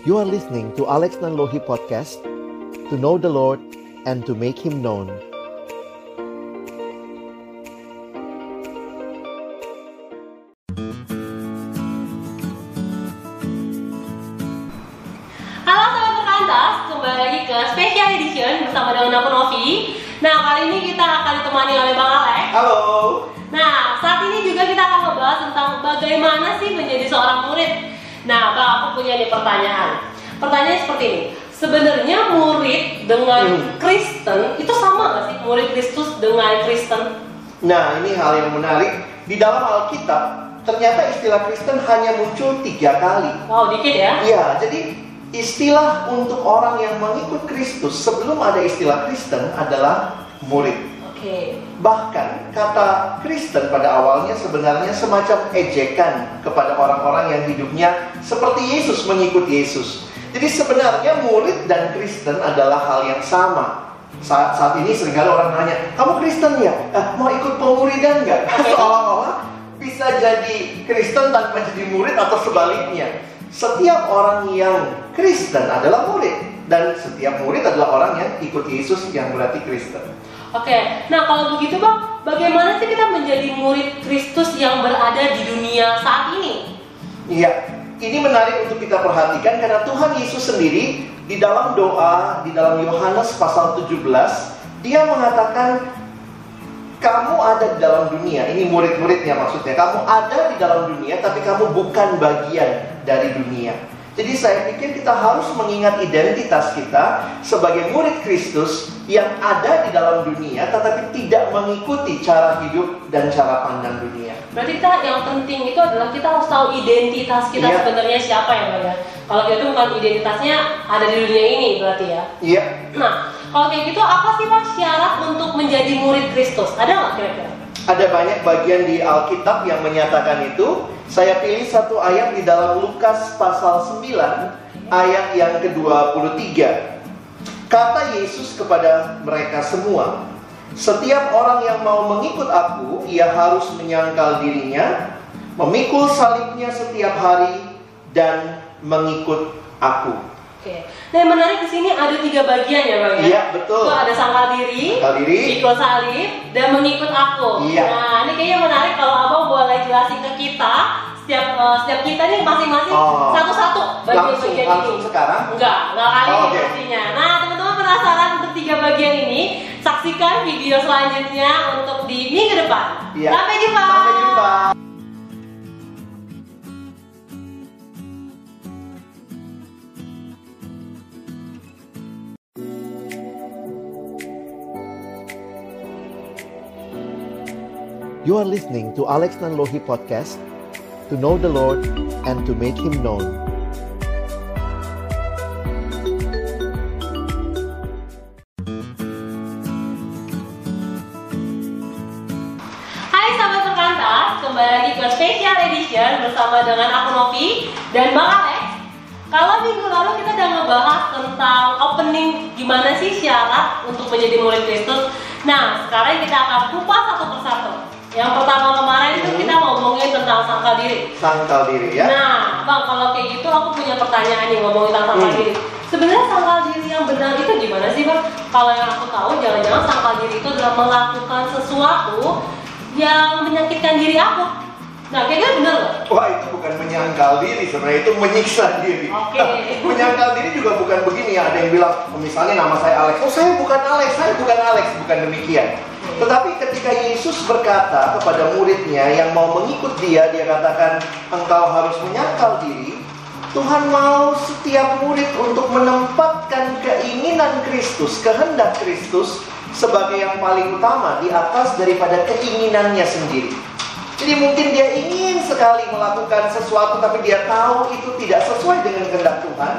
You are listening to Alex Nanlohi Podcast To know the Lord and to make Him known Halo sobat perkantas, kembali lagi ke Special Edition bersama dengan aku Novi. Nah kali ini kita akan ditemani oleh Bang Alex. Halo. Nah saat ini juga kita akan membahas tentang bagaimana sih menjadi seorang murid. Nah Bang aku punya nih pertanyaan. Pertanyaannya seperti ini. Sebenarnya murid dengan Hmm. Kristen itu sama nggak sih murid Kristus dengan Kristen? Nah, ini hal yang menarik. Di dalam Alkitab, ternyata istilah Kristen hanya muncul tiga kali. Wow dikit ya. Iya, jadi istilah untuk orang yang mengikut Kristus sebelum ada istilah Kristen adalah murid. Oke. Bahkan kata Kristen pada awalnya sebenarnya semacam ejekan kepada orang-orang yang hidupnya seperti Yesus mengikut Yesus. Jadi sebenarnya murid dan Kristen adalah hal yang sama. Saat, saat ini sering kali orang nanya, kamu Kristen ya? Eh, mau ikut pemuridan nggak? Seolah-olah bisa jadi Kristen tanpa jadi murid atau sebaliknya. Setiap orang yang Kristen adalah murid dan setiap murid adalah orang yang ikut Yesus yang berarti Kristen. Oke, nah kalau begitu bang, bagaimana sih kita menjadi murid Kristus yang berada di dunia saat ini? Iya, ini menarik untuk kita perhatikan karena Tuhan Yesus sendiri di dalam doa di dalam Yohanes pasal 17 dia mengatakan kamu ada di dalam dunia. Ini murid-muridnya maksudnya. Kamu ada di dalam dunia tapi kamu bukan bagian dari dunia. Jadi saya pikir kita harus mengingat identitas kita sebagai murid Kristus yang ada di dalam dunia tetapi tidak mengikuti cara hidup dan cara pandang dunia. Berarti kita yang penting itu adalah kita harus tahu identitas kita Iya. sebenarnya siapa ya Bang ya. Kalau kita bukan identitasnya ada di dunia ini berarti ya. Iya, Nah, kalau kayak gitu apa sih Pak syarat untuk menjadi murid Kristus? Ada nggak kira-kira? Ada banyak bagian di Alkitab yang menyatakan itu. Saya pilih satu ayat di dalam Lukas pasal 9 ayat yang ke-23. Kata Yesus kepada mereka semua, "Setiap orang yang mau mengikut aku, ia harus menyangkal dirinya, memikul salibnya setiap hari dan mengikut aku." Oke. Nah, yang menarik di sini ada tiga bagian ya Bang ya. Iya, betul. Itu ada sangkal diri, Sangkal diri. ikut salib, dan mengikut aku. Iya. Nah, ini kayaknya menarik kalau Abang boleh jelasin ke kita setiap eh, setiap kita nih masing-masing Oh. satu-satu Langsung bagian-bagian langsung ini. sekarang. Enggak, enggak kali Oh, oke. pastinya. Nah, teman-teman penasaran untuk tiga bagian ini? Saksikan video selanjutnya untuk di minggu depan. Iya. Sampai jumpa. Sampai jumpa. You are listening to Alex Nanlohi Podcast To know the Lord and to make Him known Hai sahabat perkantas, kembali lagi ke Special Edition bersama dengan aku Novi dan Bang Alex. Kalau minggu lalu kita udah ngebahas tentang opening gimana sih syarat untuk menjadi murid Kristus. Nah, sekarang kita akan kupas satu persatu. Yang pertama kemarin itu kita ngomongin tentang sangkal diri. Sangkal diri ya. Nah, Bang, kalau kayak gitu aku punya pertanyaan nih ngomongin tentang sangkal Hmm. diri. Sebenarnya sangkal diri yang benar itu gimana sih, Bang? Kalau yang aku tahu, jangan-jangan sangkal diri itu adalah melakukan sesuatu yang menyakitkan diri aku. Nah, kayaknya benar nggak? Wah itu bukan menyangkal diri sebenarnya itu menyiksa diri. Oke. menyangkal diri juga bukan begini ya. Ada yang bilang misalnya nama saya Alex. Oh saya bukan Alex, saya bukan Alex, bukan demikian. Tetapi ketika Yesus berkata kepada muridnya yang mau mengikut dia, dia katakan engkau harus menyangkal diri. Tuhan mau setiap murid untuk menempatkan keinginan Kristus, kehendak Kristus sebagai yang paling utama di atas daripada keinginannya sendiri. Jadi mungkin dia ingin sekali melakukan sesuatu tapi dia tahu itu tidak sesuai dengan kehendak Tuhan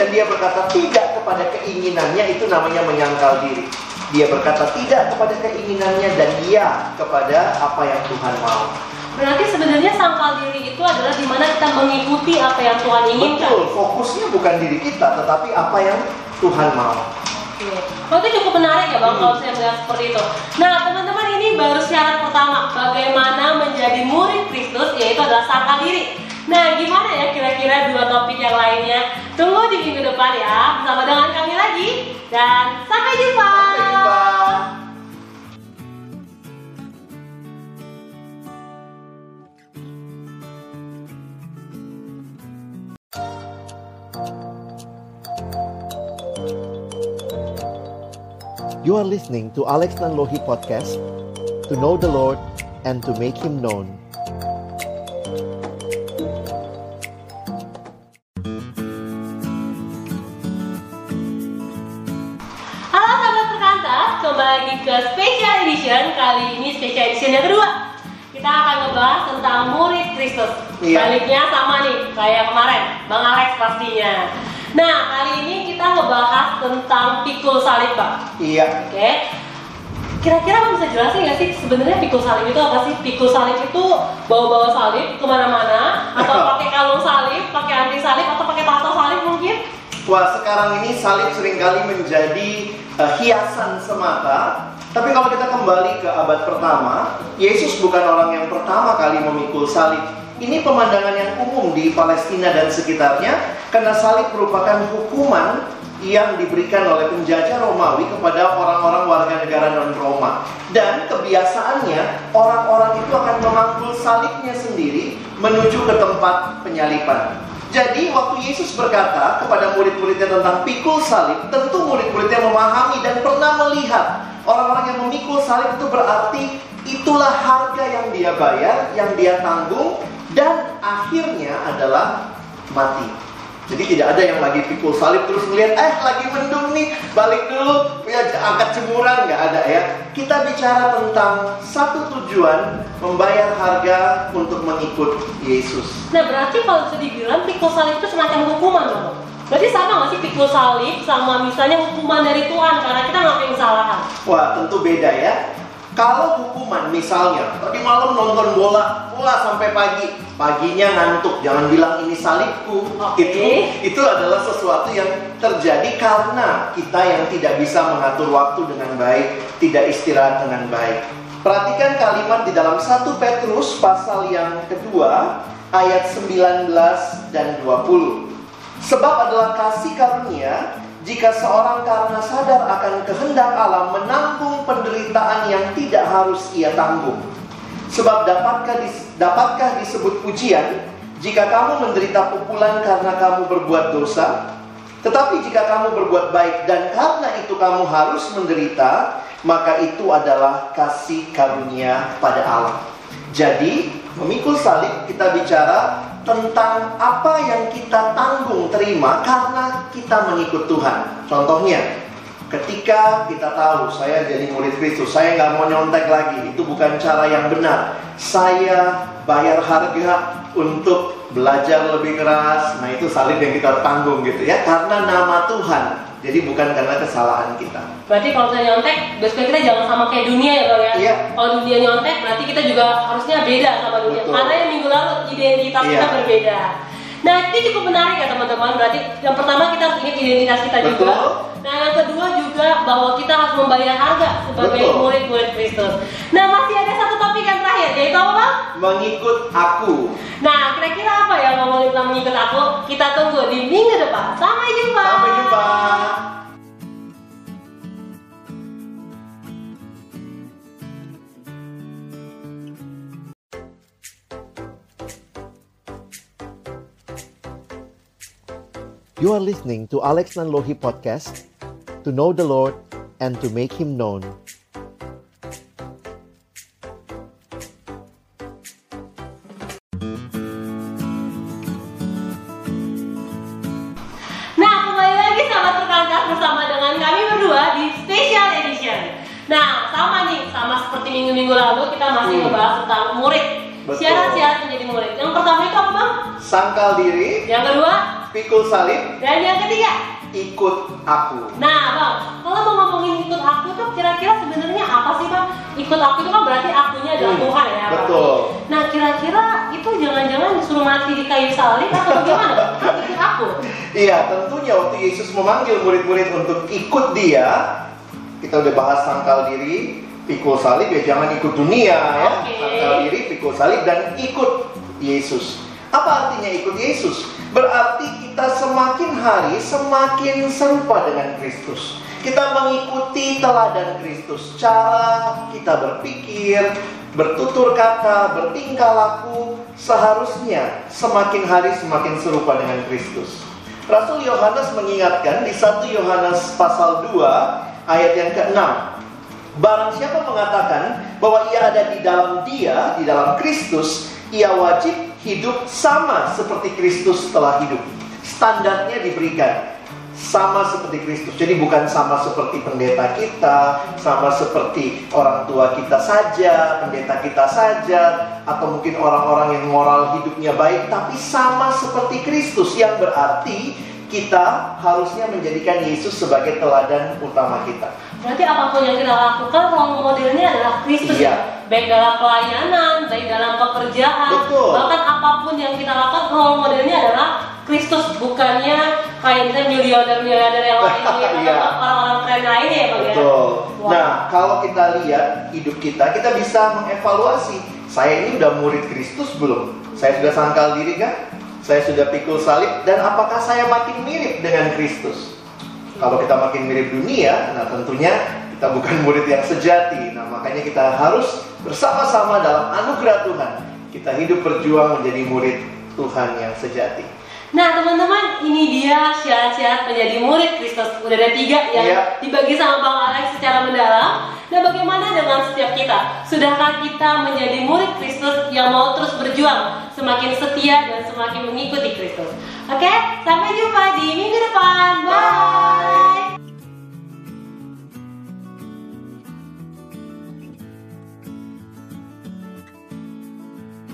dan dia berkata tidak kepada keinginannya itu namanya menyangkal diri. Dia berkata tidak kepada keinginannya dan iya kepada apa yang Tuhan mau. Berarti sebenarnya sangkal diri itu adalah di mana kita mengikuti apa yang Tuhan inginkan. Betul, fokusnya bukan diri kita tetapi apa yang Tuhan mau. Oke. Oh, itu cukup menarik ya bang Hmm. kalau saya melihat seperti itu. Nah teman-teman baru syarat pertama bagaimana menjadi murid Kristus yaitu adalah sangkal diri. Nah, gimana ya kira-kira dua topik yang lainnya? Tunggu di minggu depan ya, bersama dengan kami lagi. Dan sampai jumpa. Sampai jumpa. You are listening to Alex Nanlohi Podcast To know the Lord and to make Him known. Halo sahabat perkantas, kembali lagi ke Special Edition. Kali ini Special Edition yang kedua. Kita akan ngebahas tentang murid Kristus. Iya. Baliknya sama nih, kayak kemarin. Bang Alex pastinya. Nah, kali ini kita ngebahas tentang pikul salib Pak Iya. Oke Kira-kira Bang bisa jelasin nggak sih sebenarnya pikul salib itu apa sih? Pikul salib itu bawa-bawa salib ke mana-mana Atau pakai kalung salib, pakai anti salib, atau pakai tato salib mungkin? Wah, sekarang ini salib sering kali menjadi eh, hiasan semata. Tapi kalau kita kembali ke abad pertama, Yesus bukan orang yang pertama kali memikul salib. Ini pemandangan yang umum di Palestina dan sekitarnya karena salib merupakan hukuman yang diberikan oleh penjajah Romawi kepada orang-orang warga negara non-Roma. Dan kebiasaannya orang-orang itu akan memangkul salibnya sendiri menuju ke tempat penyaliban. Jadi waktu Yesus berkata kepada murid-muridnya tentang pikul salib, tentu murid-muridnya memahami dan pernah melihat orang-orang yang memikul salib itu berarti itulah harga yang dia bayar, yang dia tanggung dan akhirnya adalah mati. Jadi tidak ada yang lagi pikul salib terus melihat eh lagi mendung nih balik dulu ya angkat jemuran nggak ada ya. Kita bicara tentang satu tujuan membayar harga untuk mengikut Yesus. Nah berarti kalau bisa dibilang pikul salib itu semacam hukuman loh. Berarti sama nggak sih pikul salib sama misalnya hukuman dari Tuhan karena kita ngelakuin kesalahan? Wah, tentu beda ya. Kalau hukuman misalnya tadi malam nonton bola, bola sampai pagi, paginya ngantuk, jangan bilang ini salibku. Oke. Itu itu adalah sesuatu yang terjadi karena kita yang tidak bisa mengatur waktu dengan baik, tidak istirahat dengan baik. Perhatikan kalimat di dalam 1 Petrus pasal yang kedua ayat 19 dan 20. Sebab adalah kasih karunia jika seorang karena sadar akan kehendak Allah menanggung penderitaan yang tidak harus ia tanggung. Sebab dapatkah, dapatkah disebut pujian jika kamu menderita pukulan karena kamu berbuat dosa? Tetapi jika kamu berbuat baik dan karena itu kamu harus menderita, maka itu adalah kasih karunia pada Allah. Jadi, memikul salib kita bicara tentang apa yang kita tanggung terima karena kita mengikut Tuhan. Contohnya, ketika kita tahu saya jadi murid Kristus, saya nggak mau nyontek lagi, itu bukan cara yang benar. Saya bayar harga untuk belajar lebih keras, nah itu salib yang kita tanggung gitu ya, karena nama Tuhan. Jadi bukan karena kesalahan kita. Berarti kalau misalnya nyontek, besok kita jangan sama kayak dunia ya bang ya. Iya. Kalau dunia nyontek, berarti kita juga harusnya beda sama dunia. Betul. Karena yang minggu lalu identitas Iya. kita berbeda. Nah ini cukup menarik ya teman-teman. Berarti yang pertama kita harus ingat identitas kita juga. Betul. Nah yang kedua juga bahwa kita harus membayar harga sebagai murid-murid Kristus. Nah masih ada satu topik terakhir, yaitu apa bang? Mengikut aku. Nah kira-kira apa yang ngomongin tentang mengikut aku? Kita tunggu di minggu depan. Sampai jumpa. Sampai jumpa. You are listening to Alex Nanlohi Podcast To know the Lord and to make Him known minggu-minggu lalu kita masih Hmm. ngebahas tentang murid. Syarat-syarat menjadi murid. Yang pertama itu apa bang? Sangkal diri, Yang kedua pikul salib, dan yang ketiga. ikut aku. Nah, bang, kalau mau ngomongin ikut aku tuh kira-kira sebenarnya apa sih bang? Ikut aku itu kan berarti akunya adalah Hmm, Tuhan ya. Bang? betul. Nah, kira-kira itu jangan-jangan disuruh mati di kayu salib atau bang? Ikut aku. Iya, tentunya waktu Yesus memanggil murid-murid untuk ikut dia, kita udah bahas sangkal diri, pikul salib ya jangan ikut dunia ya. Oke. Sangkal diri, pikul salib dan ikut Yesus. Apa artinya ikut Yesus? Berarti kita semakin hari semakin serupa dengan Kristus. Kita mengikuti teladan Kristus, cara kita berpikir, bertutur kata, bertingkah laku, seharusnya semakin hari semakin serupa dengan Kristus. Rasul Yohanes mengingatkan di 1 Yohanes pasal 2 ayat yang ke-6. Barang siapa mengatakan bahwa ia ada di dalam dia, di dalam Kristus, ia wajib hidup sama seperti Kristus telah hidup. Standarnya diberikan sama seperti Kristus. Jadi bukan sama seperti pendeta kita, sama seperti orang tua kita saja, pendeta kita saja, atau mungkin orang-orang yang moral hidupnya baik, tapi sama seperti Kristus yang berarti kita harusnya menjadikan Yesus sebagai teladan utama kita. Berarti apa pun yang kita lakukan, role modelnya adalah Kristus Iya. ya. Baik dalam pelayanan, baik dalam pekerjaan, Betul. bahkan apa pun yang kita lakukan, role modelnya adalah Kristus, bukannya kayak misalnya miliarder-miliarder yang lain ya, Iya. orang-orang keren lainnya ya Bang ya. Betul. Wow. Nah, kalau kita lihat hidup kita, kita bisa mengevaluasi. Saya ini udah murid Kristus belum? Saya sudah sangkal diri kan? Saya sudah pikul salib dan apakah saya makin mirip dengan Kristus? Kalau kita makin mirip dunia, nah tentunya kita bukan murid yang sejati. Nah, makanya kita harus bersama-sama dalam anugerah Tuhan. Kita hidup berjuang menjadi murid Tuhan yang sejati. Nah teman-teman ini dia syarat-syarat menjadi murid Kristus Udah ada tiga yang Iya. dibagi sama Bang Alex secara mendalam Nah bagaimana dengan setiap kita? Sudahkah kita menjadi murid Kristus yang mau terus berjuang Semakin setia dan semakin mengikuti Kristus. Oke, sampai jumpa di minggu depan. Bye